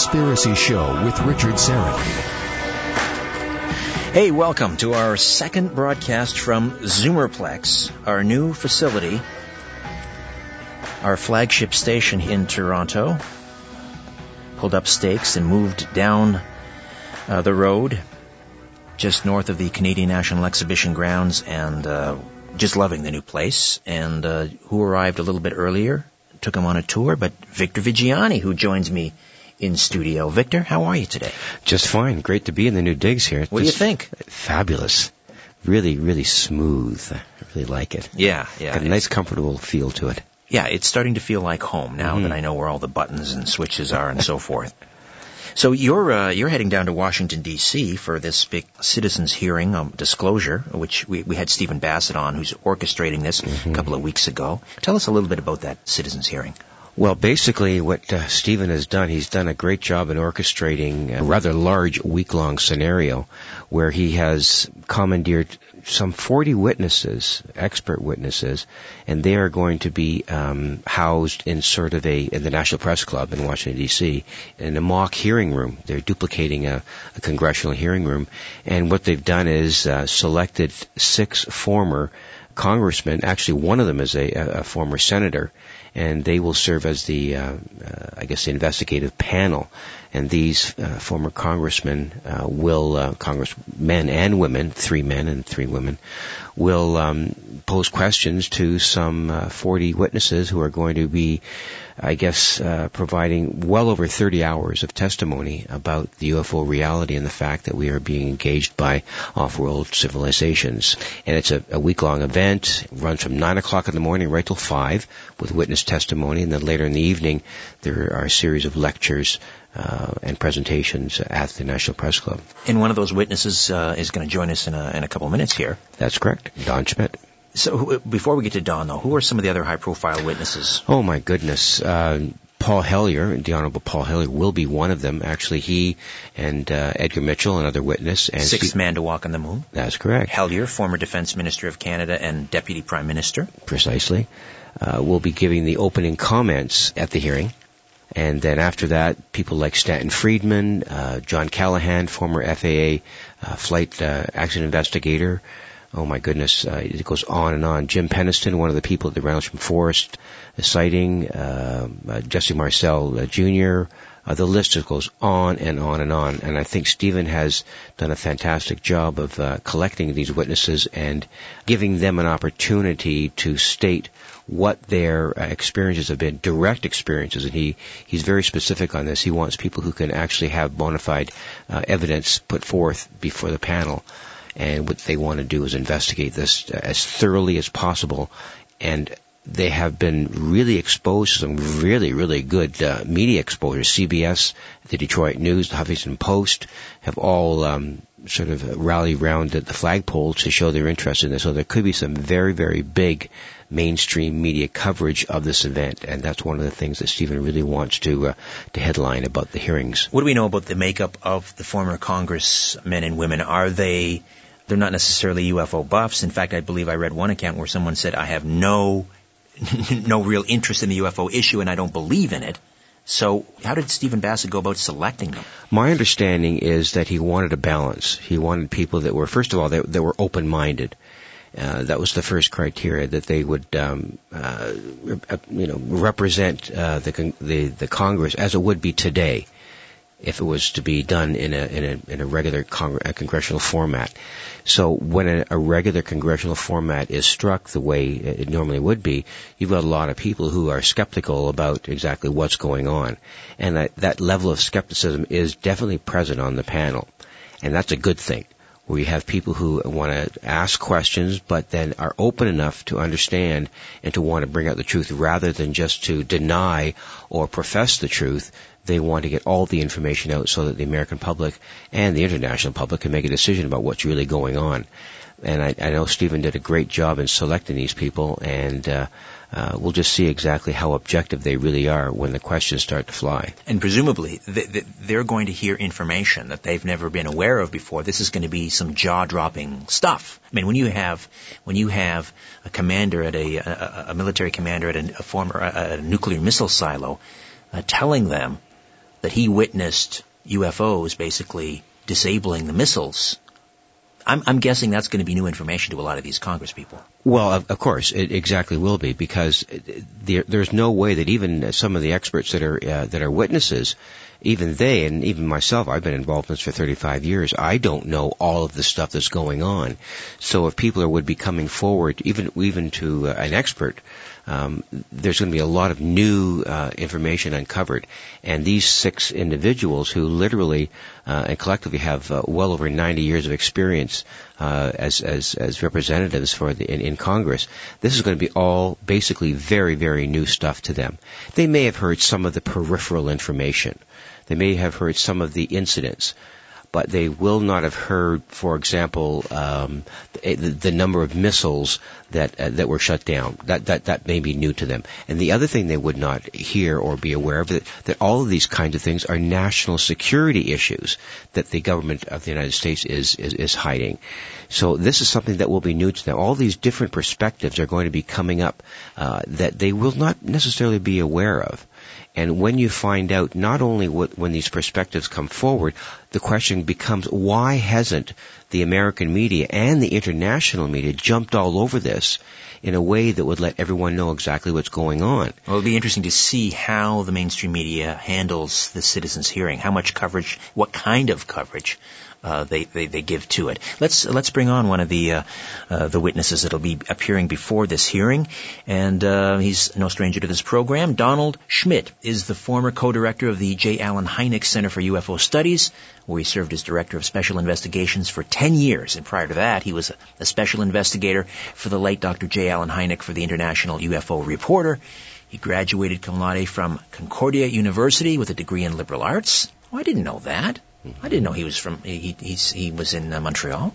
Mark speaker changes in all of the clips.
Speaker 1: Conspiracy Show with Richard Syrett.
Speaker 2: Hey, welcome to our second broadcast from Zoomerplex, our new facility, our flagship station in Toronto. Pulled up stakes and moved down uh, the road just north of the Canadian National Exhibition grounds and uh, just loving the new place. And uh, who arrived a little bit earlier took him on a tour, but Victor Viggiani, who joins me in studio. Victor, how are you today?
Speaker 3: Just fine. Great to be in the new digs here.
Speaker 2: What
Speaker 3: Just
Speaker 2: do you think?
Speaker 3: Fabulous. Really, really smooth. I really like it.
Speaker 2: Yeah, yeah.
Speaker 3: Got a nice, comfortable feel to it.
Speaker 2: Yeah, it's starting to feel like home now
Speaker 3: Mhm.
Speaker 2: that I know where all the buttons and switches are and so forth. So you're uh, you're heading down to Washington D.C. for this big citizens hearing um, disclosure, which we, we had Stephen Bassett on, who's orchestrating this a couple of weeks ago. Tell us a little bit about that citizens hearing.
Speaker 3: Well, basically, what uh, Stephen has done, he's done a great job in orchestrating a rather large week-long scenario where he has commandeered some 40 witnesses, expert witnesses, and they are going to be um, housed in sort of a in the National Press Club in Washington D.C. in a mock hearing room. They're duplicating a, a congressional hearing room, and what they've done is uh, selected six former congressmen. Actually, one of them is a, a former senator and they will serve as the, uh, uh, I guess, the investigative panel. And these uh, former congressmen uh, will, uh, congressmen and women, three men and three women, will um, pose questions to some uh, 40 witnesses who are going to be, I guess, uh, providing well over 30 hours of testimony about the UFO reality and the fact that we are being engaged by off-world civilizations. And it's a, a week-long event. It runs from 9 o'clock in the morning right till 5 with witness testimony. And then later in the evening, there are a series of lectures uh, and presentations at the National Press Club.
Speaker 2: And one of those witnesses uh, is going to join us in a, in a couple of minutes here.
Speaker 3: That's correct. Don Schmitt.
Speaker 2: So before we get to Don, though, who are some of the other high-profile witnesses?
Speaker 3: Oh my goodness. Uh, Paul Hellyer, the Honorable Paul Hellyer, will be one of them. Actually, he and uh, Edgar Mitchell, another witness, and
Speaker 2: Sixth
Speaker 3: Steve-
Speaker 2: man to walk on the moon.
Speaker 3: That's correct.
Speaker 2: Hellyer, former Defense Minister of Canada and Deputy Prime Minister.
Speaker 3: precisely, uh, will be giving the opening comments at the hearing. And then after that, people like Stanton Friedman, uh, John Callahan, former FAA uh, flight uh, accident investigator. Oh my goodness, uh, it goes on and on. Jim Penniston, one of the people at the Rendlesham Forest sighting, uh, uh, Jesse Marcel uh, Jr. Uh, the list just goes on and on and on. And I think Stephen has done a fantastic job of uh, collecting these witnesses and giving them an opportunity to state what their experiences have been, direct experiences, and he, he's very specific on this. He wants people who can actually have bona fide evidence put forth before the panel. And what they want to do is investigate this uh, as thoroughly as possible. And they have been really exposed to some really, really good uh, media exposure. CBS, the Detroit News, the Huffington Post have all um, sort of rallied around the flagpole to show their interest in this. So there could be some very, very big mainstream media coverage of this event, and that's one of the things that Stephen really wants to uh, to headline about the hearings.
Speaker 2: What do we know about the makeup of the former congressmen and women? Are they, they're not necessarily UFO buffs. In fact, I believe I read one account where someone said, I have no, no real interest in the UFO issue and I don't believe in it. So how did Stephen Bassett go about selecting them?
Speaker 3: My understanding is that he wanted a balance. He wanted people that were, first of all, that, that were open-minded. Uh, that was the first criteria that they would, um, uh, you know, represent uh, the, the the Congress as it would be today, if it was to be done in a in a in a regular congr- a congressional format. So when a, a regular congressional format is struck the way it normally would be, you've got a lot of people who are skeptical about exactly what's going on, and that that level of skepticism is definitely present on the panel, and that's a good thing you have people who want to ask questions but then are open enough to understand and to want to bring out the truth rather than just to deny or profess the truth. They want to get all the information out so that the American public and the international public can make a decision about what's really going on. And I, I know Stephen did a great job in selecting these people, and uh, uh, we'll just see exactly how objective they really are when the questions start to fly.
Speaker 2: And presumably, th- th- they're going to hear information that they've never been aware of before. This is going to be some jaw-dropping stuff. I mean, when you have when you have a commander at a a, a military commander at a, a former a, a nuclear missile silo uh, telling them that he witnessed UFOs basically disabling the missiles. I'm, I'm guessing that's going to be new information to a lot of these Congress people.
Speaker 3: Well, of, of course, it exactly will be because there, there's no way that even some of the experts that are uh, that are witnesses, even they and even myself, I've been involved in this for 35 years. I don't know all of the stuff that's going on. So if people are, would be coming forward, even even to uh, an expert um, there's going to be a lot of new uh, information uncovered. And these six individuals who literally uh, and collectively have uh, well over 90 years of experience uh, as, as, as representatives for the, in, in Congress, this is going to be all basically very, very new stuff to them. They may have heard some of the peripheral information. They may have heard some of the incidents but they will not have heard, for example, um, the, the, number of missiles that uh, that were shut down. That that that may be new to them. And the other thing they would not hear or be aware of that that all of these kinds of things are national security issues that the government of the United States is is, is hiding. So this is something that will be new to them. All these different perspectives are going to be coming up uh, that they will not necessarily be aware of. And when you find out not only what, when these perspectives come forward, the question becomes why hasn't the American media and the international media jumped all over this in a way that would let everyone know exactly what's going on?
Speaker 2: Well, it'll be interesting to see how the mainstream media handles the citizens' hearing, how much coverage, what kind of coverage uh, they, they, they give to it. Let's let's bring on one of the uh, uh, the witnesses that'll be appearing before this hearing, and uh, he's no stranger to this program. Donald Schmitt is the former co-director of the J. Allen Hynek Center for UFO Studies, where he served as director of special investigations for 10 years, and prior to that, he was a, a special investigator for the late Dr. J. Allen Hynek for the International UFO Reporter. He graduated cum laude from Concordia University with a degree in liberal arts. Oh, I didn't know that. I didn't know he was from, he, he was in uh, Montreal.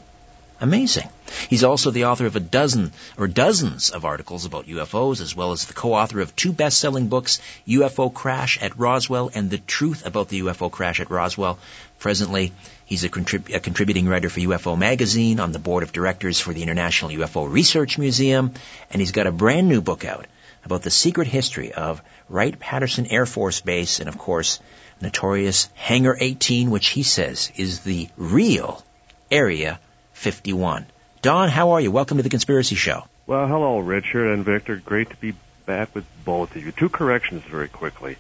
Speaker 2: Amazing. He's also the author of a dozen or dozens of articles about UFOs, as well as the co-author of two best-selling books, UFO Crash at Roswell and The Truth About the UFO Crash at Roswell. Presently, he's a, contrib- a contributing writer for UFO Magazine, on the board of directors for the International UFO Research Museum, and he's got a brand new book out about the secret history of Wright-Patterson Air Force Base and, of course, notorious Hangar 18, which he says is the real Area 51. Don, how are you? Welcome to the Conspiracy Show.
Speaker 4: Well, hello, Richard and Victor. Great to be back with both of you. Two corrections very quickly.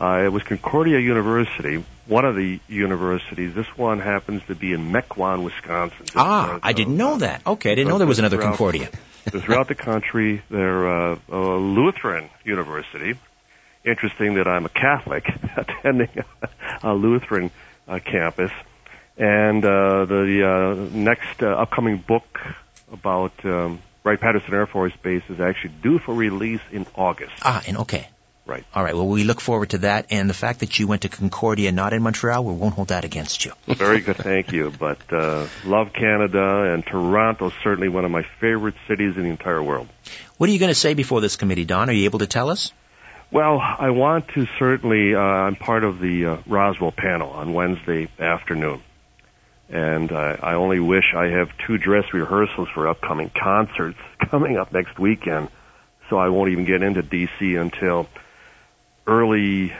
Speaker 4: Uh, it was Concordia University, one of the universities. This one happens to be in Mequon, Wisconsin.
Speaker 2: Ah, I didn't know that. Okay, I didn't know there was another Concordia.
Speaker 4: throughout the country, they're uh, a Lutheran university, interesting that I'm a Catholic attending a, Lutheran uh, campus. And uh, the uh, next uh, upcoming book about um, Wright-Patterson Air Force Base is actually due for release in August.
Speaker 2: Ah, and okay.
Speaker 4: Right.
Speaker 2: All right. Well, we look forward to that. And the fact that you went to Concordia, not in Montreal, we won't hold that against you.
Speaker 4: Very good. Thank you. But uh, love Canada, and Toronto is certainly one of my favorite cities in the entire world.
Speaker 2: What are you going to say before this committee, Don? Are you able to tell us?
Speaker 4: Well, I want to certainly, uh, I'm part of the uh, Roswell panel on Wednesday afternoon. And uh, I only wish I have two dress rehearsals for upcoming concerts coming up next weekend. So I won't even get into DC until early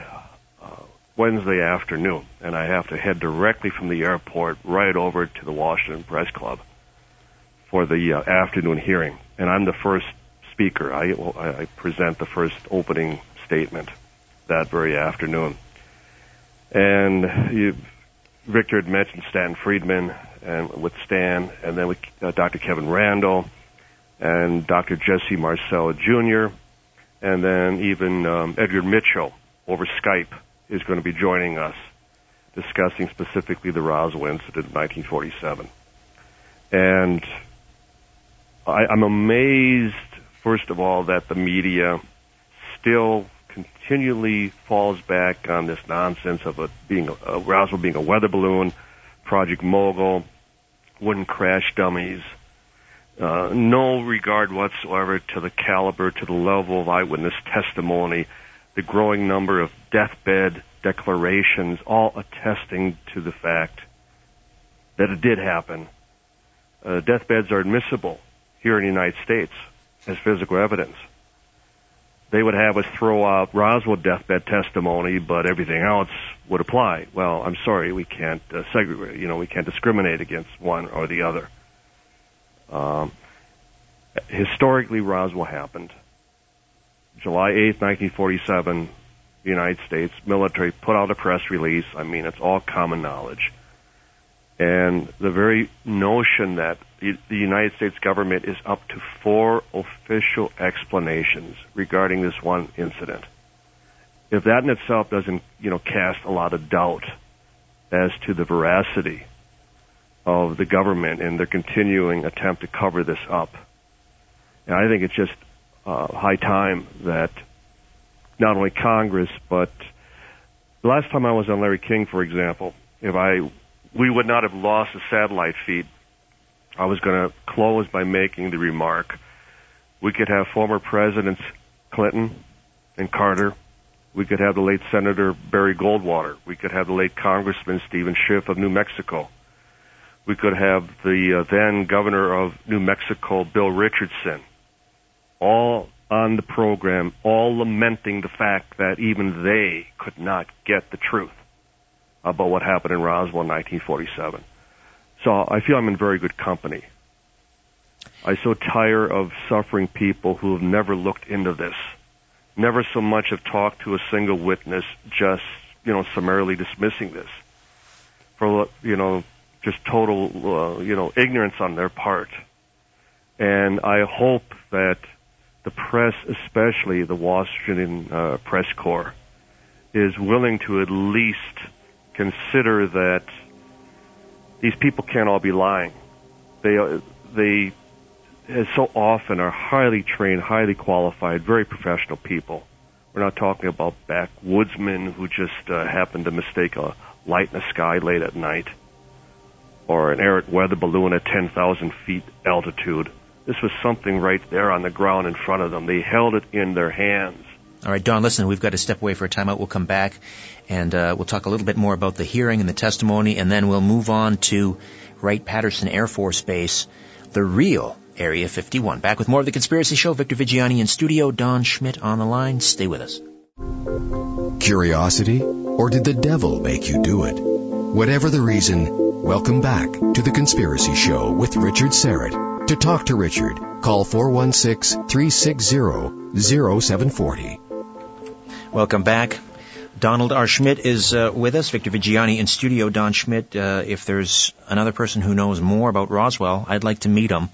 Speaker 4: uh, Wednesday afternoon. And I have to head directly from the airport right over to the Washington Press Club for the uh, afternoon hearing. And I'm the first speaker. I, I present the first opening statement that very afternoon. And you, Victor had mentioned Stan Friedman and with Stan, and then with uh, Dr. Kevin Randle and Dr. Jesse Marcel Jr., and then even um, Edgar Mitchell over Skype is going to be joining us discussing specifically the Roswell incident in 1947. And I, I'm amazed, first of all, that the media still continually falls back on this nonsense of a being a, Roswell being a weather balloon, Project Mogul, wooden crash dummies. Uh, no regard whatsoever to the caliber, to the level of eyewitness testimony, the growing number of deathbed declarations, all attesting to the fact that it did happen. Uh, deathbeds are admissible here in the United States as physical evidence. They would have us throw out Roswell deathbed testimony, but everything else would apply. Well, I'm sorry, we can't uh, segregate. You know, we can't discriminate against one or the other. Um, historically, Roswell happened. July 8th, 1947, the United States military put out a press release. I mean, it's all common knowledge. And the very notion that the, United States government is up to four official explanations regarding this one incident. If that in itself doesn't, you know, cast a lot of doubt as to the veracity of the government and their continuing attempt to cover this up, and I think it's just uh, high time that not only Congress but the last time I was on Larry King, for example, if I we would not have lost the satellite feed I was going to close by making the remark we could have former presidents Clinton and Carter. We could have the late Senator Barry Goldwater. We could have the late Congressman Stephen Schiff of New Mexico. We could have the uh, then governor of New Mexico, Bill Richardson, all on the program, all lamenting the fact that even they could not get the truth about what happened in Roswell in 1947. So I feel I'm in very good company. I so tire of suffering people who have never looked into this, never so much have talked to a single witness, just you know summarily dismissing this for you know just total uh, you know ignorance on their part. And I hope that the press, especially the Washington uh, press corps, is willing to at least consider that these people can't all be lying. They they as so often are highly trained, highly qualified, very professional people. We're not talking about backwoodsmen who just uh, happen to mistake a light in the sky late at night, or an errant weather balloon at 10,000 feet altitude. This was something right there on the ground in front of them. They held it in their hands.
Speaker 2: All right, Don, listen, we've got to step away for a timeout. We'll come back and uh, we'll talk a little bit more about the hearing and the testimony, and then we'll move on to Wright Patterson Air Force Base, the real Area 51. Back with more of The Conspiracy Show. Victor Viggiani in studio, Don Schmitt on the line. Stay with us.
Speaker 1: Curiosity? Or did the devil make you do it? Whatever the reason, welcome back to The Conspiracy Show with Richard Syrett. To talk to Richard, call 416 360 0740.
Speaker 2: Welcome back. Donald R. Schmitt is uh, with us. Victor Viggiani in studio. Don Schmitt, uh, if there's another person who knows more about Roswell, I'd like to meet him.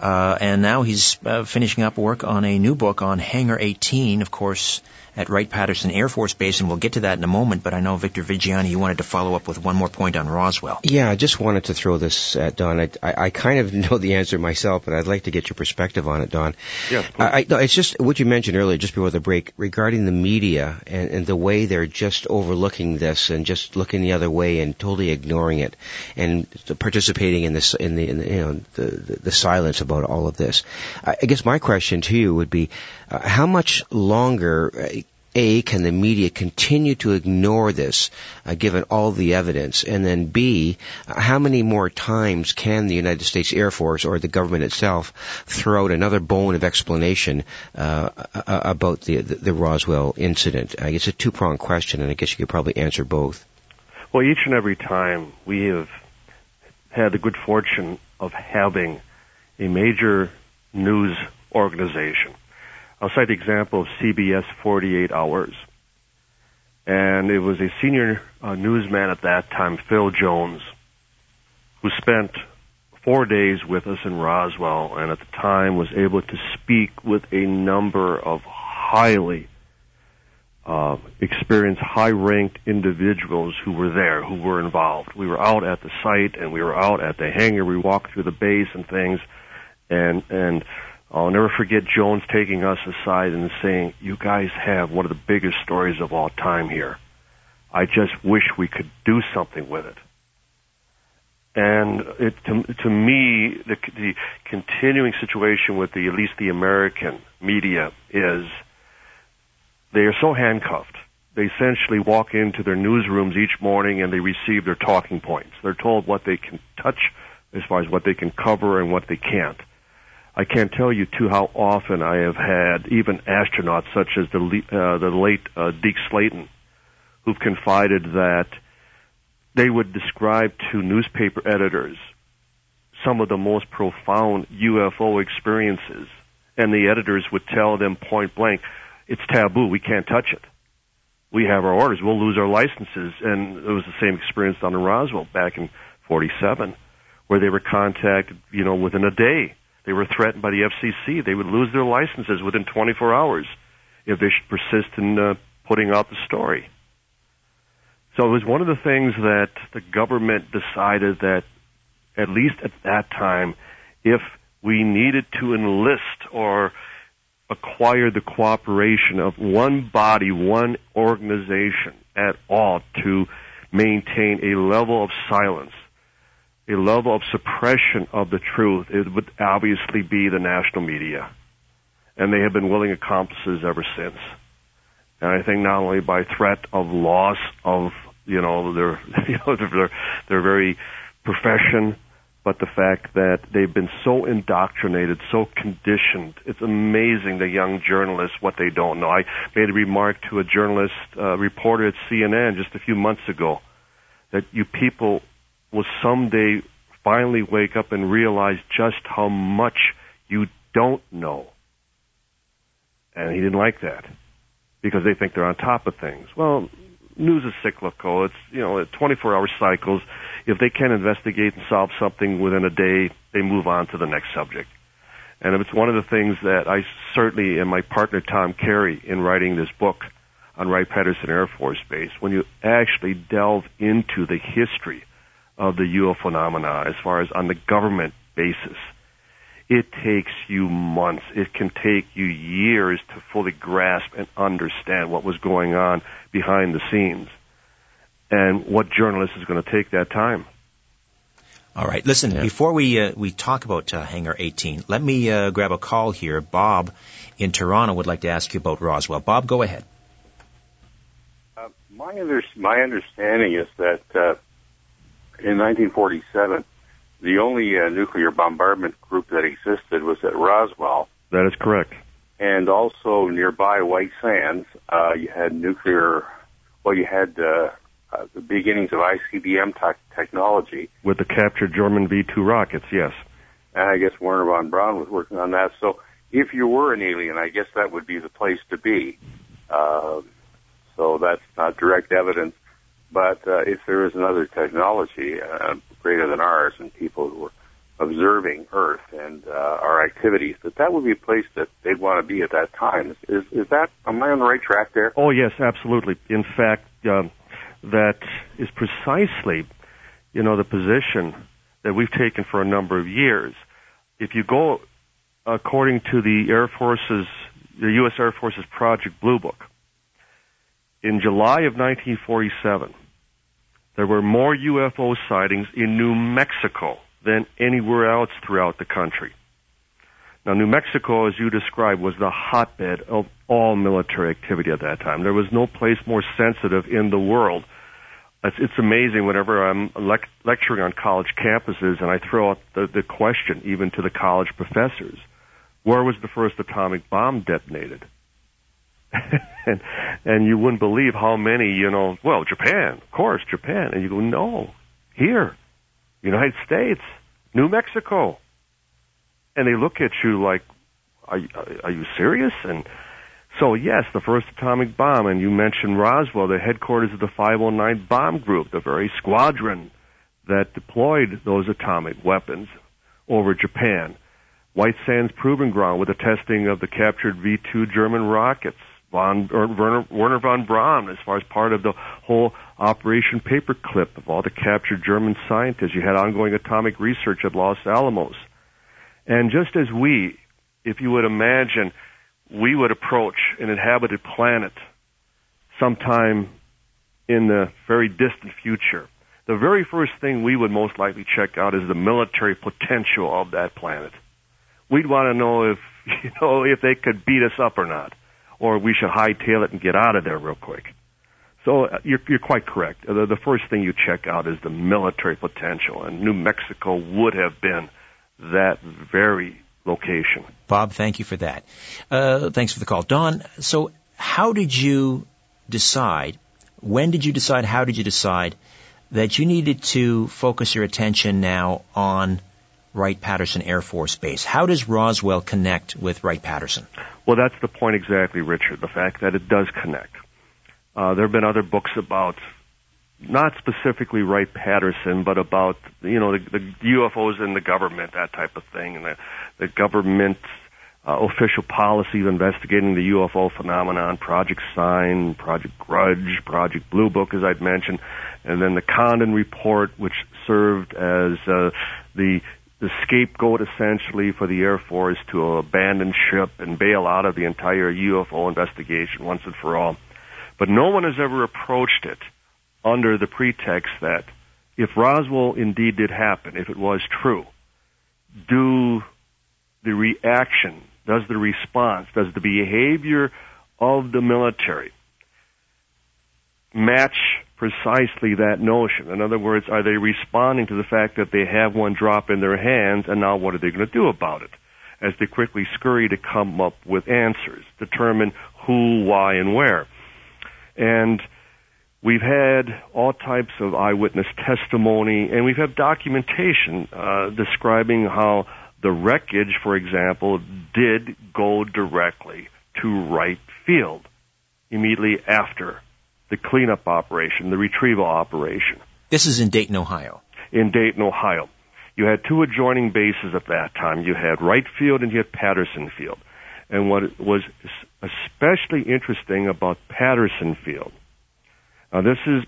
Speaker 2: Uh, and now he's uh, finishing up work on a new book on Hangar 18. Of course, at Wright-Patterson Air Force Base, and we'll get to that in a moment, but I know, Victor Viggiani, you wanted to follow up with one more point on Roswell.
Speaker 3: Yeah, I just wanted to throw this at Don. I, I, I kind of know the answer myself, but I'd like to get your perspective on it, Don.
Speaker 4: Yeah,
Speaker 3: I, I, no, it's just what you mentioned earlier, just before the break, regarding the media and, and the way they're just overlooking this and just looking the other way and totally ignoring it and participating in this in the, in the you know the, the, the silence about all of this. I, I guess my question to you would be, uh, how much longer uh, a, can the media continue to ignore this, uh, given all the evidence? And then B, uh, how many more times can the United States Air Force or the government itself throw out another bone of explanation uh, about the, the, the Roswell incident? Guess it's a two-pronged question, and I guess you could probably answer both.
Speaker 4: Well, each and every time we have had the good fortune of having a major news organization I'll cite the example of CBS 48 Hours. And it was a senior uh, newsman at that time, Phil Jones, who spent four days with us in Roswell and at the time was able to speak with a number of highly uh, experienced, high-ranked individuals who were there, who were involved. We were out at the site and we were out at the hangar. We walked through the base and things, and and I'll never forget Jones taking us aside and saying, "You guys have one of the biggest stories of all time here. I just wish we could do something with it." And it, to, to me, the, the continuing situation with the at least the American media is they are so handcuffed. They essentially walk into their newsrooms each morning and they receive their talking points. They're told what they can touch as far as what they can cover and what they can't I can't tell you too how often I have had even astronauts such as the uh, the late uh, Deke Slayton, who've confided that they would describe to newspaper editors some of the most profound UFO experiences, and the editors would tell them point blank, "It's taboo. We can't touch it. We have our orders. We'll lose our licenses." And it was the same experience down in Roswell back in '47, where they were contacted, you know, within a day they were threatened by the FCC. They would lose their licenses within 24 hours if they should persist in uh, putting out the story. So it was one of the things that the government decided that, at least at that time, if we needed to enlist or acquire the cooperation of one body, one organization at all to maintain a level of silence a level of suppression of the truth, it would obviously be the national media. And they have been willing accomplices ever since. And I think not only by threat of loss of, you know, their, you know, their, their very profession, but the fact that they've been so indoctrinated, so conditioned. It's amazing the young journalists what they don't know. I made a remark to a journalist, uh, reporter at CNN just a few months ago that you people will someday finally wake up and realize just how much you don't know. And he didn't like that because they think they're on top of things. Well, news is cyclical. It's, you know, 24 hour cycles. If they can investigate and solve something within a day, they move on to the next subject. And if it's one of the things that I certainly, and my partner Tom Carey, in writing this book on Wright Patterson Air Force Base, when you actually delve into the history of the UFO phenomena as far as on the government basis. It takes you months. It can take you years to fully grasp and understand what was going on behind the scenes. And what journalist is going to take that time?
Speaker 2: All right. Listen, yeah. before we uh, we talk about uh, Hangar 18, let me uh, grab a call here. Bob in Toronto would like to ask you about Roswell. Bob, go ahead.
Speaker 5: Uh, my under- my understanding is that uh, in 1947, the only uh, nuclear bombardment group that existed was at Roswell.
Speaker 4: That is correct.
Speaker 5: And also nearby White Sands, uh, you had nuclear, well, you had uh, uh, the beginnings of ICBM te- technology.
Speaker 4: With the captured German V 2 rockets, yes.
Speaker 5: And I guess Wernher von Braun was working on that. So if you were an alien, I guess that would be the place to be. Uh, so that's not direct evidence but uh, if there is another technology uh, greater than ours and people who are observing Earth and uh, our activities, that that would be a place that they'd want to be at that time. Is, is that, am I on the right track there?
Speaker 4: Oh, yes, absolutely. In fact, um, that is precisely, you know, the position that we've taken for a number of years. If you go according to the Air Force's, the U.S. Air Force's Project Blue Book, in July of 1947, there were more UFO sightings in New Mexico than anywhere else throughout the country. Now, New Mexico, as you described, was the hotbed of all military activity at that time. There was no place more sensitive in the world. It's, it's amazing whenever I'm lec- lecturing on college campuses and I throw out the, the question, even to the college professors, where was the first atomic bomb detonated? and and you wouldn't believe how many you know. Well, Japan, of course, Japan, and you go, no, here, United States, New Mexico, and they look at you like, are are you serious? And so yes, the first atomic bomb, and you mentioned Roswell, the headquarters of the 509 bomb group, the very squadron that deployed those atomic weapons over Japan. White Sands Proving Ground with the testing of the captured V-2 German rockets von Wernher, Wernher von Braun as far as part of the whole Operation Paperclip of all the captured German scientists. You had ongoing atomic research at Los Alamos. And just as we, if you would imagine, we would approach an inhabited planet sometime in the very distant future, the very first thing we would most likely check out is the military potential of that planet. We'd want to know if, you know, if they could beat us up or not or we should hightail it and get out of there real quick. So uh, you're, you're quite correct. The, the first thing you check out is the military potential, and New Mexico would have been that very location.
Speaker 2: Bob, thank you for that. Uh, thanks for the call. Don, so how did you decide, when did you decide, how did you decide that you needed to focus your attention now on Wright-Patterson Air Force Base? How does Roswell connect with Wright-Patterson?
Speaker 4: Well, that's the point exactly, Richard, the fact that it does connect. Uh, there have been other books about not specifically Wright Patterson, but about you know the, the UFOs in the government, that type of thing, and the, the government uh, official policy of investigating the UFO phenomenon, Project Sign, Project Grudge, Project Blue Book, as I'd mentioned, and then the Condon Report, which served as uh, the the scapegoat essentially for the Air Force to abandon ship and bail out of the entire UFO investigation once and for all. But no one has ever approached it under the pretext that if Roswell indeed did happen, if it was true, do the reaction, does the response, does the behavior of the military match precisely that notion? In other words, are they responding to the fact that they have one drop in their hands and now what are they going to do about it? As they quickly scurry to come up with answers, determine who, why, and where. And We've had all types of eyewitness testimony, and we've had documentation uh, describing how the wreckage, for example, did go directly to Wright Field immediately after the cleanup operation, the retrieval operation.
Speaker 2: This is in Dayton, Ohio.
Speaker 4: In Dayton, Ohio. You had two adjoining bases at that time. You had Wright Field and you had Patterson Field. And what was especially interesting about Patterson Field uh, this is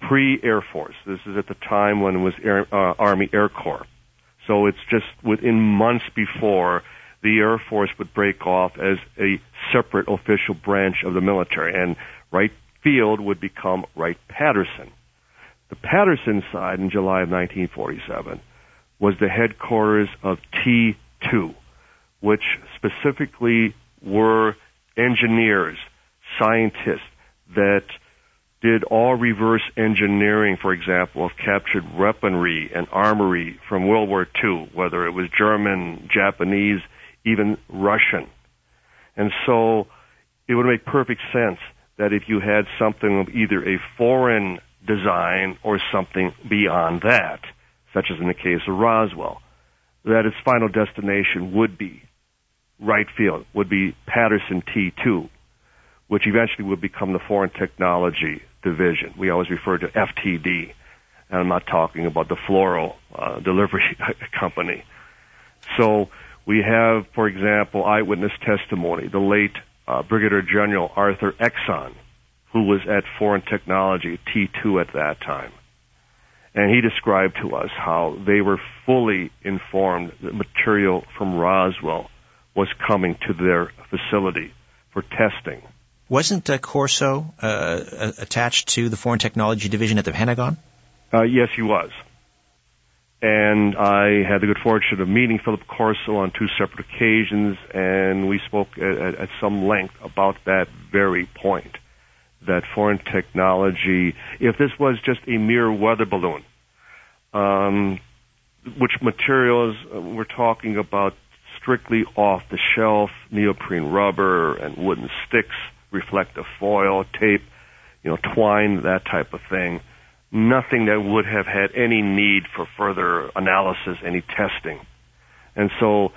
Speaker 4: pre Air Force. This is at the time when it was Air, uh, Army Air Corps. So it's just within months before the Air Force would break off as a separate official branch of the military, and Wright Field would become Wright Patterson. The Patterson side in July of 1947 was the headquarters of T2, which specifically were engineers, scientists that did all reverse engineering, for example, of captured weaponry and armory from World War II, whether it was German, Japanese, even Russian. And so it would make perfect sense that if you had something of either a foreign design or something beyond that, such as in the case of Roswell, that its final destination would be Wright Field, would be Patterson T2, which eventually would become the Foreign Technology division. We always refer to FTD, and I'm not talking about the floral uh, delivery company. So we have, for example, eyewitness testimony. The late uh, Brigadier General Arthur Exon, who was at Foreign Technology T2 at that time. And he described to us how they were fully informed that material from Roswell was coming to their facility for testing.
Speaker 2: Wasn't uh, Corso uh, attached to the Foreign Technology Division at the Pentagon?
Speaker 4: Uh, yes, he was. And I had the good fortune of meeting Philip Corso on two separate occasions, and we spoke at, at some length about that very point. That foreign technology, if this was just a mere weather balloon, um, which materials uh, we're talking about strictly off the shelf, neoprene rubber and wooden sticks, reflective foil, tape, you know, twine, that type of thing. Nothing that would have had any need for further analysis, any testing. And so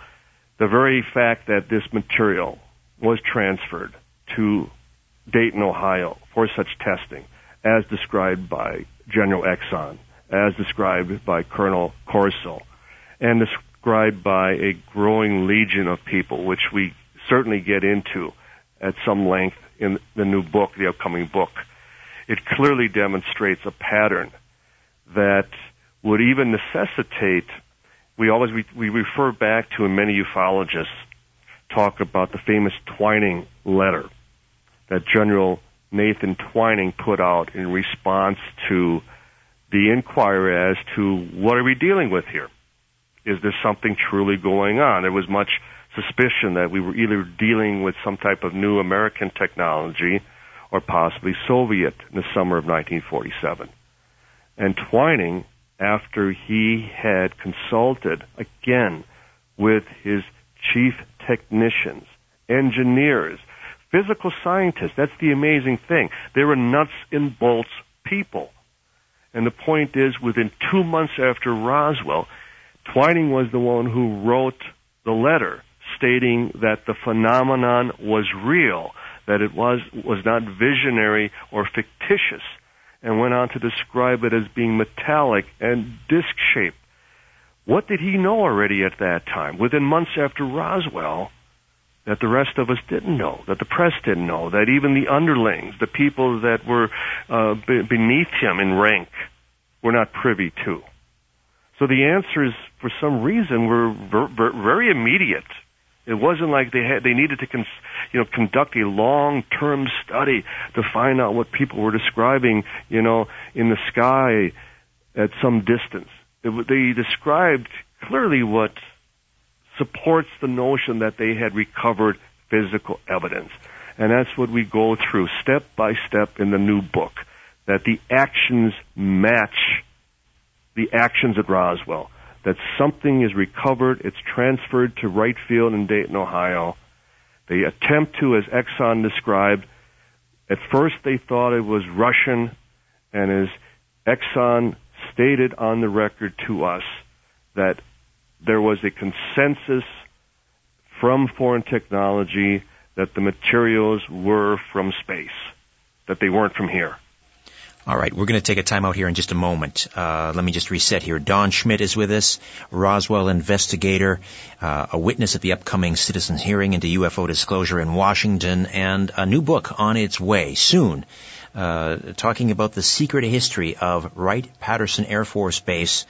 Speaker 4: the very fact that this material was transferred to Dayton, Ohio for such testing, as described by General Exon, as described by Colonel Corso, and described by a growing legion of people, which we certainly get into at some length in the new book, the upcoming book. It clearly demonstrates a pattern that would even necessitate, we always, we, we refer back to, and many ufologists talk about the famous Twining letter that General Nathan Twining put out in response to the inquiry as to what are we dealing with here? Is there something truly going on? There was much suspicion that we were either dealing with some type of new American technology or possibly Soviet in the summer of 1947. And Twining, after he had consulted again with his chief technicians, engineers, physical scientists. That's the amazing thing. They were nuts and bolts people. And the point is, within two months after Roswell, Twining was the one who wrote the letter stating that the phenomenon was real, that it was, was not visionary or fictitious, and went on to describe it as being metallic and disc shaped. What did he know already at that time? Within months after Roswell, that the rest of us didn't know, that the press didn't know, that even the underlings, the people that were uh, be- beneath him in rank, were not privy to. So the answers, for some reason, were ver- ver- very immediate. It wasn't like they had they needed to, cons- you know, conduct a long-term study to find out what people were describing, you know, in the sky at some distance. It, they described clearly what supports the notion that they had recovered physical evidence. And that's what we go through step by step in the new book. That the actions match the actions at Roswell. That something is recovered, it's transferred to Wright Field in Dayton, Ohio. They attempt to, as Exon described, at first they thought it was Russian, and as Exon stated on the record to us, that there was a consensus from foreign technology that the materials were from space, that they weren't from here.
Speaker 2: All right, we're going to take a time out here in just a moment. Uh, let me just reset here. Don Schmitt is with us, Roswell investigator, uh, a witness at the upcoming citizens hearing into UFO disclosure in Washington, and a new book on its way soon, uh, talking about the secret history of Wright-Patterson Air Force Base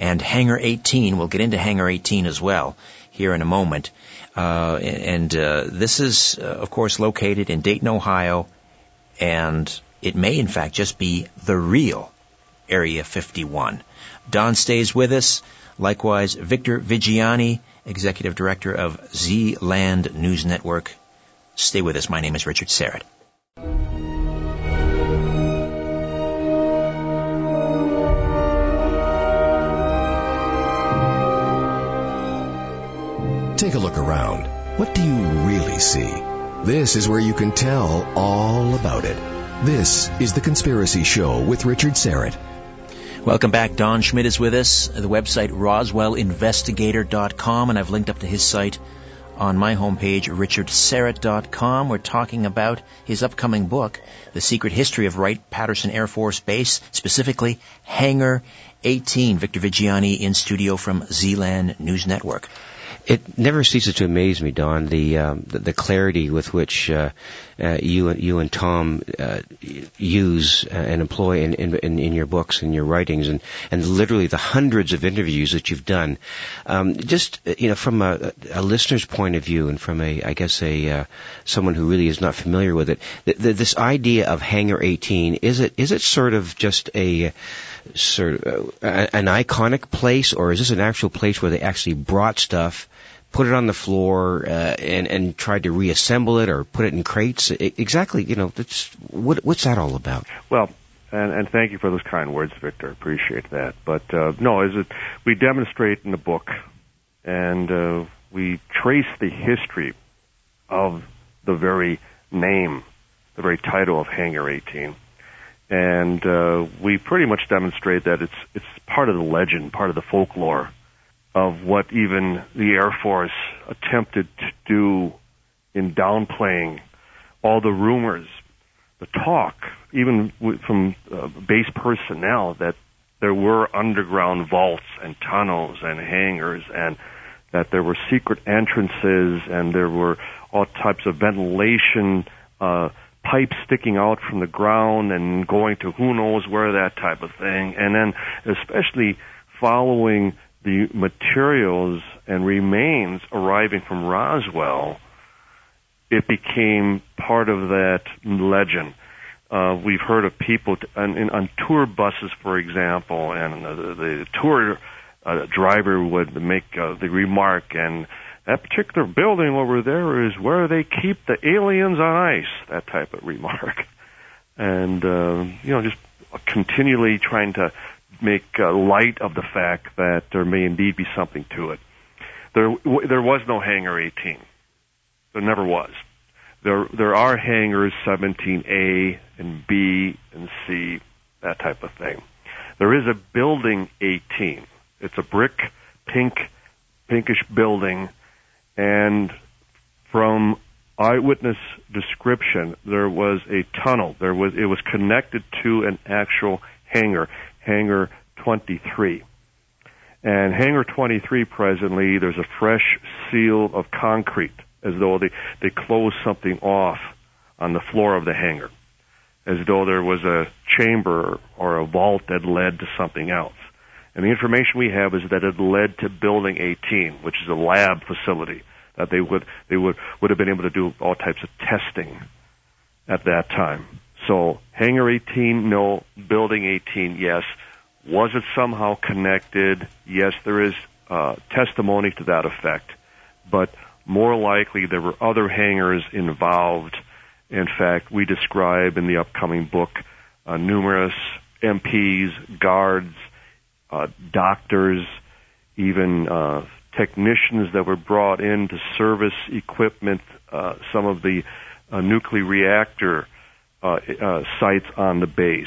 Speaker 2: and Hangar 18. We'll get into Hangar 18 as well here in a moment. Uh, and uh, this is, uh, of course, located in Dayton, Ohio, and it may in fact just be the real Area 51. Don stays with us. Likewise, Victor Viggiani, Executive Director of Zland News Network. Stay with us. My name is Richard Syrett.
Speaker 1: Take a look around. What do you really see? This is where you can tell all about it. This is The Conspiracy Show with Richard Syrett.
Speaker 2: Welcome back. Don Schmitt is with us. The website roswellinvestigator.com, and I've linked up to his site on my homepage, richardsyrett.com. We're talking about his upcoming book, The Secret History of Wright-Patterson Air Force Base, specifically Hangar 18. Victor Viggiani in studio from Zland News Network.
Speaker 3: It never ceases to amaze me, Don, the um, the, the, clarity with which uh, uh, you you and Tom uh, use uh, and employ in, in, in your books and your writings, and and literally the hundreds of interviews that you've done. Um, just uh, you know, from a, a, listener's point of view, and from a I guess a uh, someone who really is not familiar with it, th- th- this idea of Hangar 18 is it is it sort of just a sort of an iconic place, or is this an actual place where they actually brought stuff? Put it on the floor uh, and and tried to reassemble it or put it in crates. exactly, you know, what what's that all about?
Speaker 4: Well, and, and thank you for those kind words, Victor. I appreciate that. But uh, no, is it we demonstrate in the book, and uh, we trace the history of the very name, the very title of Hangar 18, and uh, we pretty much demonstrate that it's it's part of the legend, part of the folklore of what even the Air Force attempted to do in downplaying all the rumors, the talk, even from uh, base personnel that there were underground vaults and tunnels and hangars and that there were secret entrances and there were all types of ventilation uh, pipes sticking out from the ground and going to who knows where that type of thing. And then especially following the materials and remains arriving from Roswell, it became part of that legend. Uh, we've heard of people t- on, on tour buses, for example, and uh, the, the tour uh, driver would make uh, the remark, and that particular building over there is where they keep the aliens on ice. That type of remark, and uh, you know, just continually trying to make uh, light of the fact that there may indeed be something to it. There, there was no hangar 18. There never was. There, there are hangars 17A and B and C, that type of thing. There is a building 18. It's a brick, pink, pinkish building, and from eyewitness description, there was a tunnel. There was it was connected to an actual hangar, hangar 23. And hangar 23 presently, there's a fresh seal of concrete, as though they they closed something off on the floor of the hangar, as though there was a chamber or a vault that led to something else. And the information we have is that it led to Building 18, which is a lab facility that they would they would would have been able to do all types of testing at that time. So hangar 18, no. Building 18, yes. Was it somehow connected? Yes, there is uh, testimony to that effect, but more likely there were other hangars involved. In fact, we describe in the upcoming book uh, numerous MPs, guards, uh, doctors, even uh, technicians that were brought in to service equipment, uh, some of the uh, nuclear reactor uh, uh, sites on the base.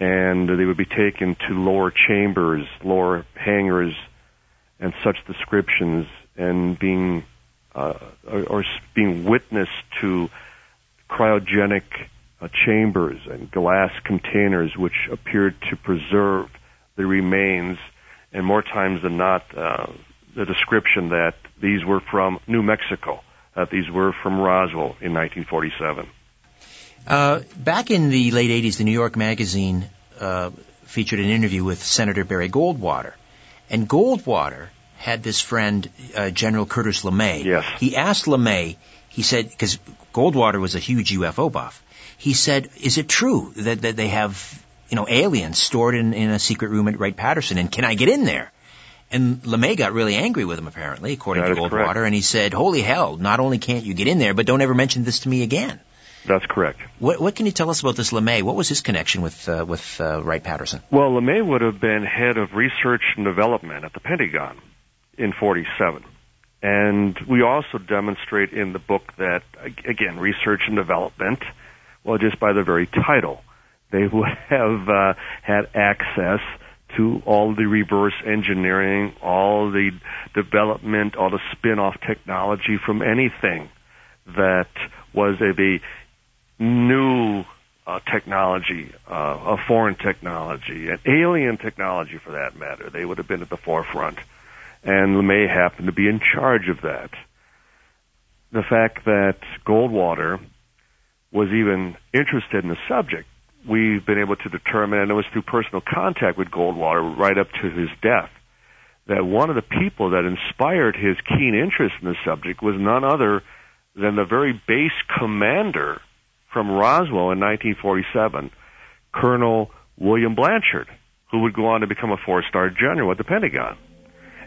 Speaker 4: And they would be taken to lower chambers, lower hangars, and such descriptions, and being uh, or, or being witness to cryogenic uh, chambers and glass containers which appeared to preserve the remains, and more times than not, uh, the description that these were from New Mexico, that these were from Roswell in 1947.
Speaker 2: Uh, back in the late 80s, the New York Magazine uh, featured an interview with Senator Barry Goldwater. And Goldwater had this friend, uh, General Curtis LeMay.
Speaker 4: Yes.
Speaker 2: He asked LeMay, he said, because Goldwater was a huge UFO buff, he said, is it true that, that they have, you know, aliens stored in, in a secret room at Wright Patterson, and can I get in there? And LeMay got really angry with him, apparently, according
Speaker 4: That
Speaker 2: to Goldwater,
Speaker 4: correct.
Speaker 2: and he said, "Holy hell! Not only can't you get in there, but don't ever mention this to me again."
Speaker 4: That's correct.
Speaker 2: What, what can you tell us about this LeMay? What was his connection with uh, with uh, Wright Patterson?
Speaker 4: Well, LeMay would have been head of research and development at the Pentagon in 47. And we also demonstrate in the book that, again, research and development, well, just by the very title, they would have uh, had access to all the reverse engineering, all the development, all the spin-off technology from anything that was of a new uh, technology, uh, a foreign technology, an alien technology for that matter. They would have been at the forefront. And LeMay happened to be in charge of that. The fact that Goldwater was even interested in the subject, we've been able to determine, and it was through personal contact with Goldwater right up to his death, that one of the people that inspired his keen interest in the subject was none other than the very base commander from Roswell in 1947, Colonel William Blanchard, who would go on to become a four-star general at the Pentagon.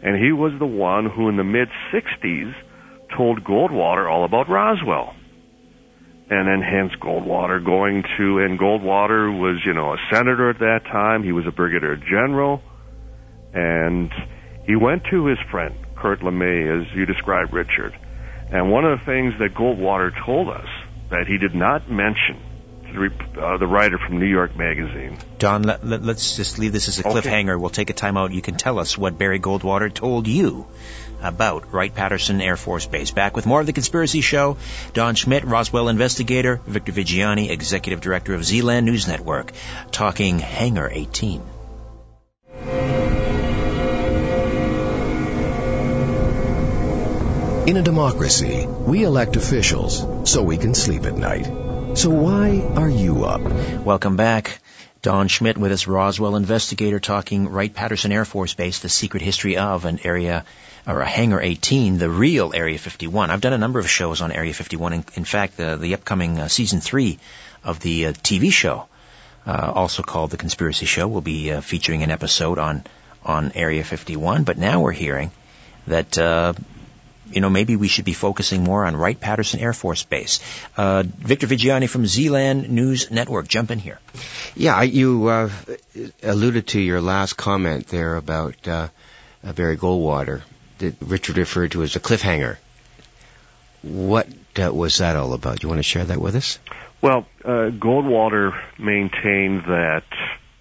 Speaker 4: And he was the one who in the mid 60s told Goldwater all about Roswell. And then hence Goldwater going to, and Goldwater was, you know, a senator at that time. He was a brigadier general. And he went to his friend, Curt LeMay, as you described, Richard. And one of the things that Goldwater told us that he did not mention to the, uh, the writer from New York Magazine
Speaker 2: Don, let, let, us just leave this as a
Speaker 4: Okay.
Speaker 2: cliffhanger. We'll take a time out. You can tell us what Barry Goldwater told you about Wright Patterson Air Force Base. Back with more of the Conspiracy Show. Don Schmitt, Roswell investigator. Victor Viggiani, executive director of Zland News Network, talking Hangar 18.
Speaker 1: In a democracy, we elect officials so we can sleep at night. So why are you up?
Speaker 2: Welcome back. Don Schmitt with us, Roswell investigator, talking Wright Patterson Air Force Base, the secret history of an area, or a Hangar 18, the real Area 51. I've done a number of shows on Area 51. In, in fact, the, the upcoming uh, season three of the uh, TV show, uh, also called The Conspiracy Show, will be uh, featuring an episode on, on Area 51. But now we're hearing that, uh, you know, maybe we should be focusing more on Wright Patterson Air Force Base. Uh, Victor Viggiani from Zland News Network, jump in here.
Speaker 3: Yeah, I, you uh, alluded to your last comment there about uh, uh, Barry Goldwater that Richard referred to as a cliffhanger. What uh, was that all about? Do You want to share that with us?
Speaker 4: Well, uh, Goldwater maintained that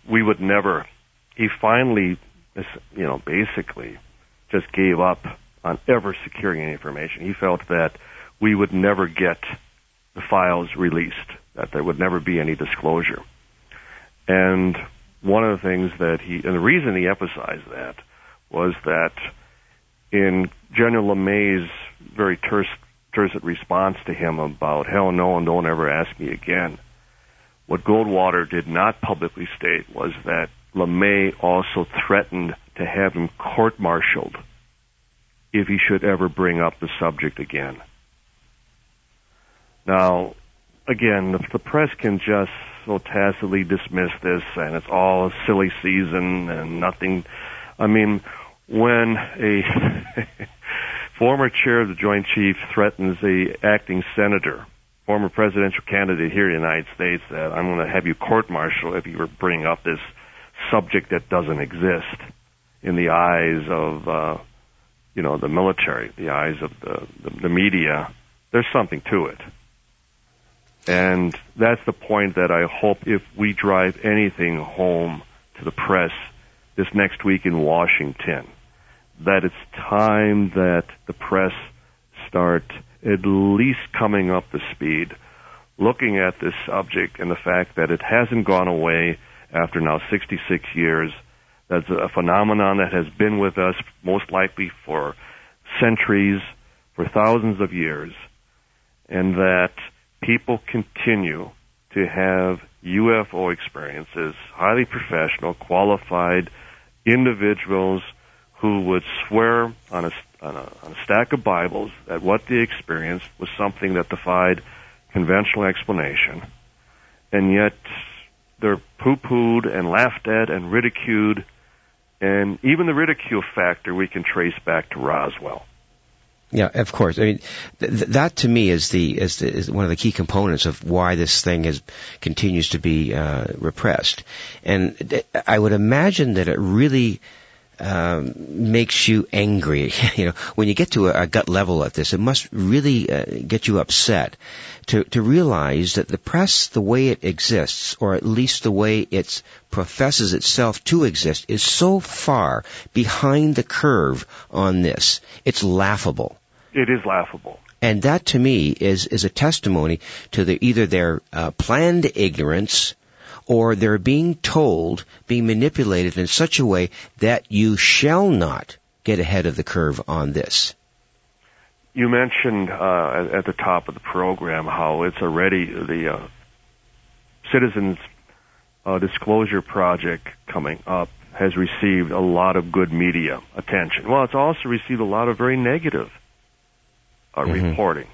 Speaker 4: we would never. He finally, you know, basically just gave up on ever securing any information. He felt that we would never get the files released, that there would never be any disclosure. And one of the things that he, and the reason he emphasized that was that in General LeMay's very terse, terse response to him about, hell no, and don't ever ask me again, what Goldwater did not publicly state was that LeMay also threatened to have him court-martialed if he should ever bring up the subject again. Now, again, the, the press can just so tacitly dismiss this and it's all a silly season and nothing. I mean, when a former chair of the Joint Chief threatens a acting senator, former presidential candidate here in the United States, that I'm going to have you court-martial if you were bring up this subject that doesn't exist in the eyes of, uh, you know, the military, the eyes of the, the, the media, there's something to it. And that's the point that I hope if we drive anything home to the press this next week in Washington, that it's time that the press start at least coming up to speed, looking at this subject and the fact that it hasn't gone away after now 66 years. That's a phenomenon that has been with us most likely for centuries, for thousands of years, and that people continue to have UFO experiences, highly professional, qualified individuals who would swear on a, on a, on a stack of Bibles that what they experienced was something that defied conventional explanation, and yet they're poo-pooed and laughed at and ridiculed, and even the ridicule factor we can trace back to Roswell.
Speaker 3: Yeah, of course. I mean, th- that to me is the is, the, is one of the key components of why this thing is continues to be uh, repressed, and th- I would imagine that it really um, makes you angry. you know, when you get to a, a, gut level at this, it must really uh, get you upset to to realize that the press, the way it exists, or at least the way it professes itself to exist, is so far behind the curve on this. It's laughable.
Speaker 4: It is laughable.
Speaker 3: And that to me is is a testimony to the either their uh, planned ignorance or they're being told, being manipulated in such a way that you shall not get ahead of the curve on this.
Speaker 4: You mentioned uh, at the top of the program how it's already the uh, Citizens uh, Disclosure Project coming up has received a lot of good media attention. Well, it's also received a lot of very negative uh, mm-hmm. reporting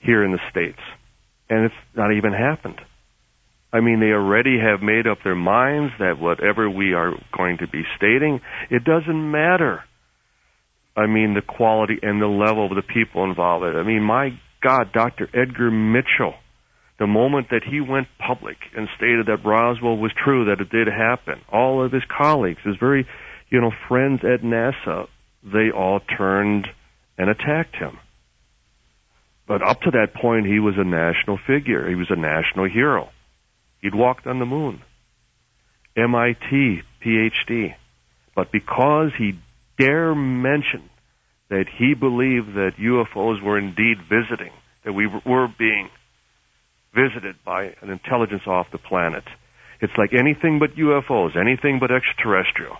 Speaker 4: here in the States. And it's not even happened. I mean, they already have made up their minds that whatever we are going to be stating, it doesn't matter. I mean, the quality and the level of the people involved. I mean, my God, Dr. Edgar Mitchell, the moment that he went public and stated that Roswell was true, that it did happen, all of his colleagues, his very, you know, friends at NASA, they all turned and attacked him. But up to that point, he was a national figure. He was a national hero. He'd walked on the moon. MIT, PhD. But because he dare mention that he believed that UFOs were indeed visiting, that we were being visited by an intelligence off the planet, it's like anything but UFOs, anything but extraterrestrial.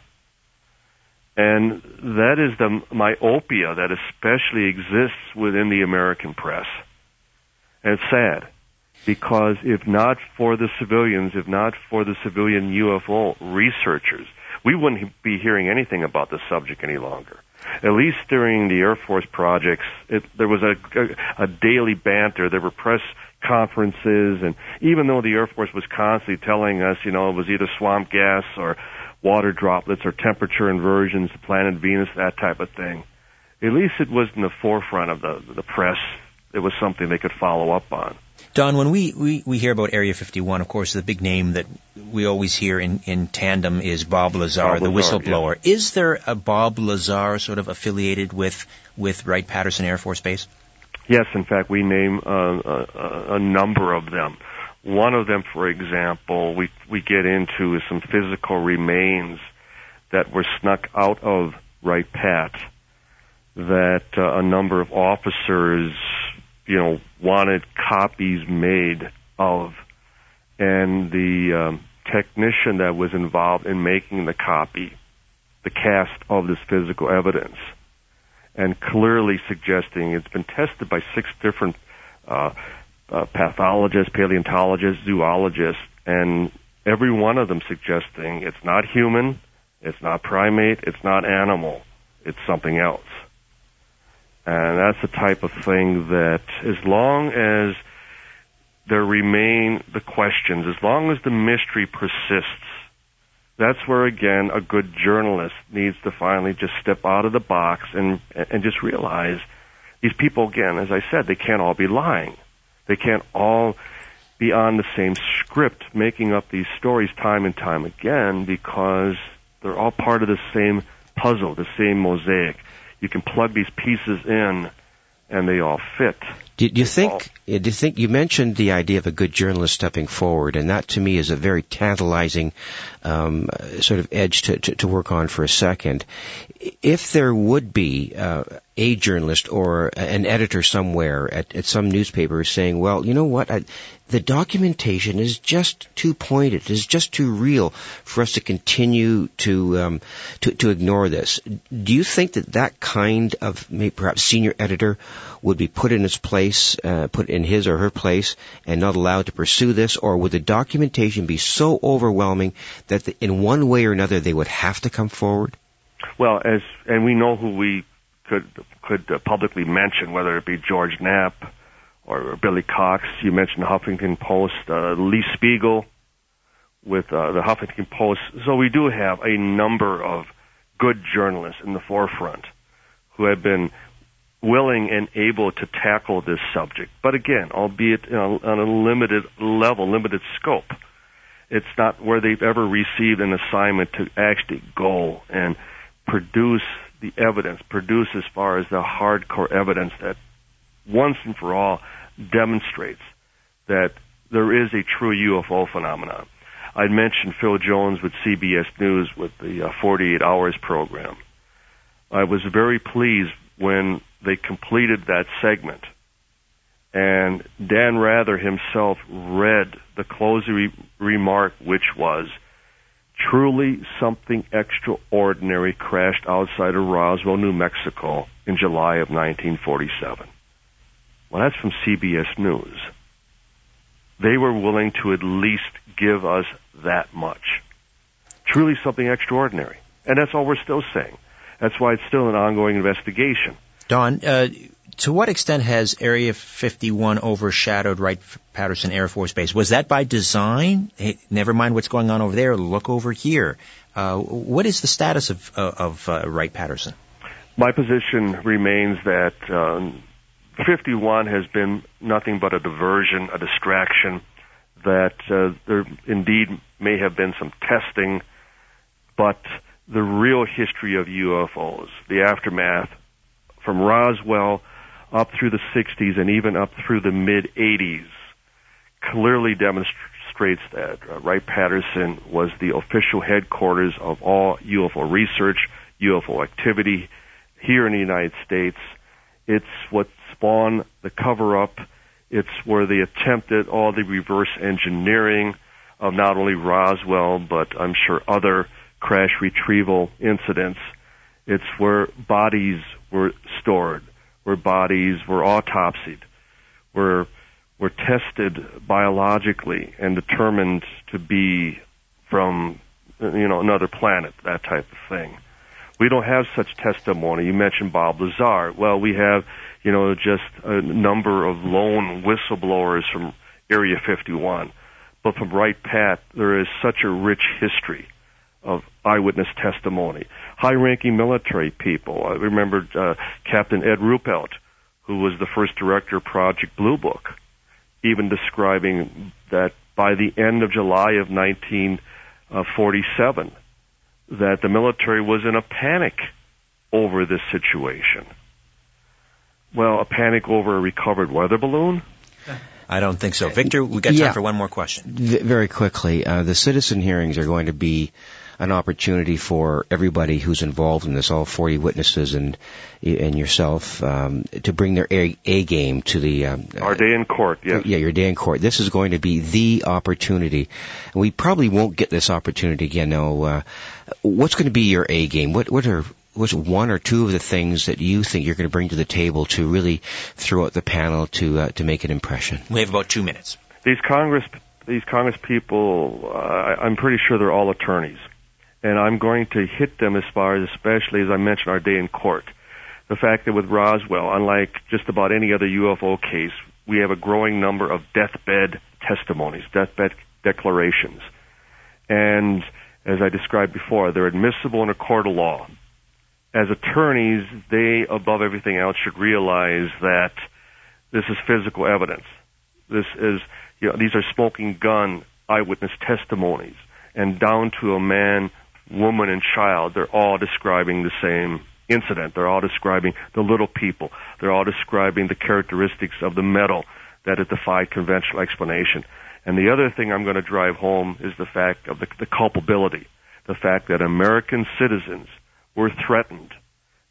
Speaker 4: And that is the myopia that especially exists within the American press. And it's sad because if not for the civilians, if not for the civilian UFO researchers, we wouldn't be hearing anything about the subject any longer. At least during the Air Force projects, it, there was a, a, a daily banter. There were press conferences, and even though the Air Force was constantly telling us, you know, it was either swamp gas or water droplets or temperature inversions, the planet Venus, that type of thing, at least it was in the forefront of the the press. It was something they could follow up on.
Speaker 2: Don, when we, we, we hear about Area 51, of course, the big name that we always hear in, in tandem is Bob Lazar,
Speaker 4: Bob
Speaker 2: the
Speaker 4: Lazar,
Speaker 2: whistleblower. Is there a Bob Lazar sort of affiliated with, with Wright Patterson Air Force Base?
Speaker 4: Yes, in fact, we name uh, a, a number of them. One of them, for example, we we get into is some physical remains that were snuck out of Wright Pat that uh, a number of officers, you know, wanted copies made of, and the um, technician that was involved in making the copy, the cast of this physical evidence, and clearly suggesting it's been tested by six different uh, uh, pathologists, paleontologists, zoologists, and every one of them suggesting it's not human, it's not primate, it's not animal, it's something else. And that's the type of thing that as long as there remain the questions, as long as the mystery persists, that's where again a good journalist needs to finally just step out of the box and and just realize these people again, as I said, they can't all be lying. They can't all be on the same script, making up these stories time and time again because they're all part of the same puzzle, the same mosaic. You can plug these pieces in and they all fit.
Speaker 3: Do, do you think? Do you think you mentioned the idea of a good journalist stepping forward, and that to me is a very tantalizing um, sort of edge to, to, to, work on for a second. If there would be uh, a journalist or an editor somewhere at, at some newspaper saying, "Well, you know what? I, the documentation is just too pointed, is just too real for us to continue to um, to, to ignore this." Do you think that that kind of maybe perhaps senior editor would be put in its place, uh, put in his or her place, and not allowed to pursue this, or would the documentation be so overwhelming that the, in one way or another they would have to come forward?
Speaker 4: Well, as and we know who we could could uh, publicly mention, whether it be George Knapp or Billy Cox. You mentioned the Huffington Post, uh, Lee Spiegel with uh, the Huffington Post. So we do have a number of good journalists in the forefront who have been willing and able to tackle this subject. But again, albeit on a limited level, limited scope. It's not where they've ever received an assignment to actually go and produce the evidence, produce as far as the hardcore evidence that once and for all demonstrates that there is a true UFO phenomenon. I mentioned Phil Jones with CBS News with the uh, 48 Hours program. I was very pleased when they completed that segment and Dan Rather himself read the closing re- remark, which was, truly something extraordinary crashed outside of Roswell, New Mexico in July of 1947. Well, that's from CBS News. They were willing to at least give us that much. Truly something extraordinary. And that's all we're still saying. That's why it's still an ongoing investigation.
Speaker 2: Don, uh, to what extent has Area 51 overshadowed Wright Patterson Air Force Base? Was that by design? Hey, never mind what's going on over there. Look over here. Uh, what is the status of, uh, of uh, Wright Patterson?
Speaker 4: My position remains that um, 51 has been nothing but a diversion, a distraction. That uh, there indeed may have been some testing, but the real history of UFOs, the aftermath from Roswell up through the 60s and even up through the mid 80s clearly demonstrates that uh, Wright Patterson was the official headquarters of all UFO research, UFO activity here in the United States. It's what spawned the cover up. It's where they attempted all the reverse engineering of not only Roswell, but I'm sure other crash retrieval incidents. It's where bodies were stored where bodies were autopsied, were were tested biologically and determined to be from you know another planet, that type of thing. We don't have such testimony. You mentioned Bob Lazar. Well, we have you know just a number of lone whistleblowers from Area 51, but from Wright Pat, there is such a rich history of eyewitness testimony. High-ranking military people. I remember uh, Captain Ed Ruppelt, who was the first director of Project Blue Book. even describing that by the end of July of 1947, that the military was in a panic over this situation. Well, a panic over a recovered weather balloon?
Speaker 2: I don't think so. Victor, we got time
Speaker 3: Yeah.
Speaker 2: for one more question.
Speaker 3: V- very quickly, uh, the citizen hearings are going to be an opportunity for everybody who's involved in this, all 40 witnesses and and yourself, um, to bring their A, A game to the um,
Speaker 4: Our day in court, yes.
Speaker 3: yeah, your day in court. This is going to be the opportunity. We probably won't get this opportunity again. Now, uh, what's going to be your A game? What what are what's one or two of the things that you think you're going to bring to the table to really throw out the panel to uh, to make an impression?
Speaker 2: We have about two minutes.
Speaker 4: these Congress these Congress people, uh, I'm pretty sure they're all attorneys, and I'm going to hit them as far as, especially as I mentioned, our day in court. The fact that with Roswell, unlike just about any other UFO case, we have a growing number of deathbed testimonies, deathbed declarations, and as I described before, they're admissible in a court of law. As attorneys, they, above everything else, should realize that this is physical evidence. This is, you know, these are smoking gun eyewitness testimonies, and down to a man, woman, and child, they're all describing the same incident. They're all describing the little people. They're all describing the characteristics of the metal that it defied conventional explanation. And the other thing I'm going to drive home is the fact of the, the culpability, the fact that American citizens were threatened,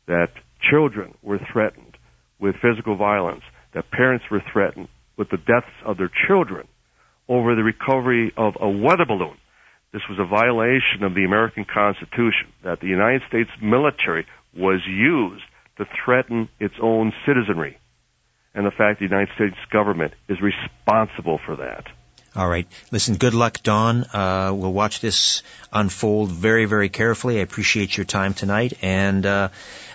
Speaker 4: that children were threatened with physical violence, that parents were threatened with the deaths of their children over the recovery of a weather balloon. This was a violation of the American Constitution, that the United States military was used to threaten its own citizenry. And the fact the United States government is responsible for that.
Speaker 2: All right. Listen, good luck, Don. Uh, we'll watch this unfold very, very carefully. I appreciate your time tonight, and uh,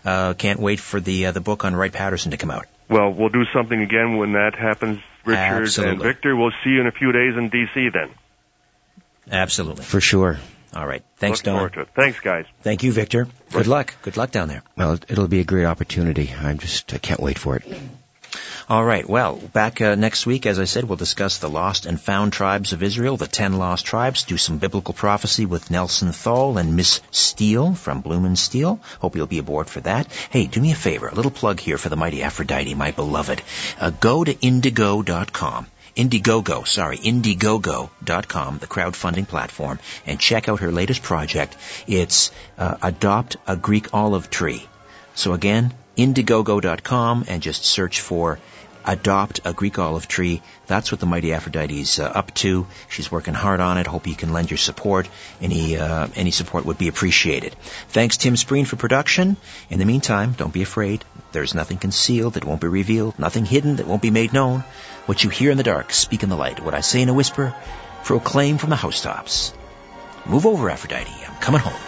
Speaker 2: uh, can't wait for the uh, the book on Wright Patterson to come out.
Speaker 4: Well, we'll do something again when that happens, Richard and Victor. We'll see you in a few days in D.C. then.
Speaker 2: Absolutely.
Speaker 3: For sure.
Speaker 2: All right. Thanks,
Speaker 4: Looking
Speaker 2: Don.
Speaker 4: to it. Thanks, guys.
Speaker 2: Thank you, Victor. Good luck. Good luck down there.
Speaker 3: Well, it'll be a great opportunity. I'm just I can't wait for it.
Speaker 2: All right. Well, back uh, next week, as I said, we'll discuss the lost and found tribes of Israel, the ten lost tribes, do some biblical prophecy with Nelson Thal and Miss Steele from Bloom and Steel. Hope you'll be aboard for that. Hey, do me a favor, a little plug here for the mighty Aphrodite, my beloved. Uh, go to indigo.com. Indiegogo, sorry, Indiegogo.com, the crowdfunding platform, and check out her latest project. It's uh, Adopt a Greek Olive Tree. So again, Indiegogo.com and just search for Adopt a Greek Olive Tree. That's what the Mighty Aphrodite's uh, up to. She's working hard on it. Hope you can lend your support. Any uh, any support would be appreciated. Thanks, Tim Spreen, for production. In the meantime, don't be afraid. There's nothing concealed that won't be revealed, nothing hidden that won't be made known. What you hear in the dark, speak in the light. What I say in a whisper, proclaim from the housetops. Move over, Aphrodite. I'm coming home.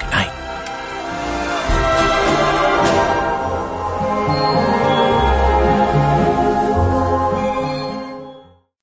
Speaker 2: Good night.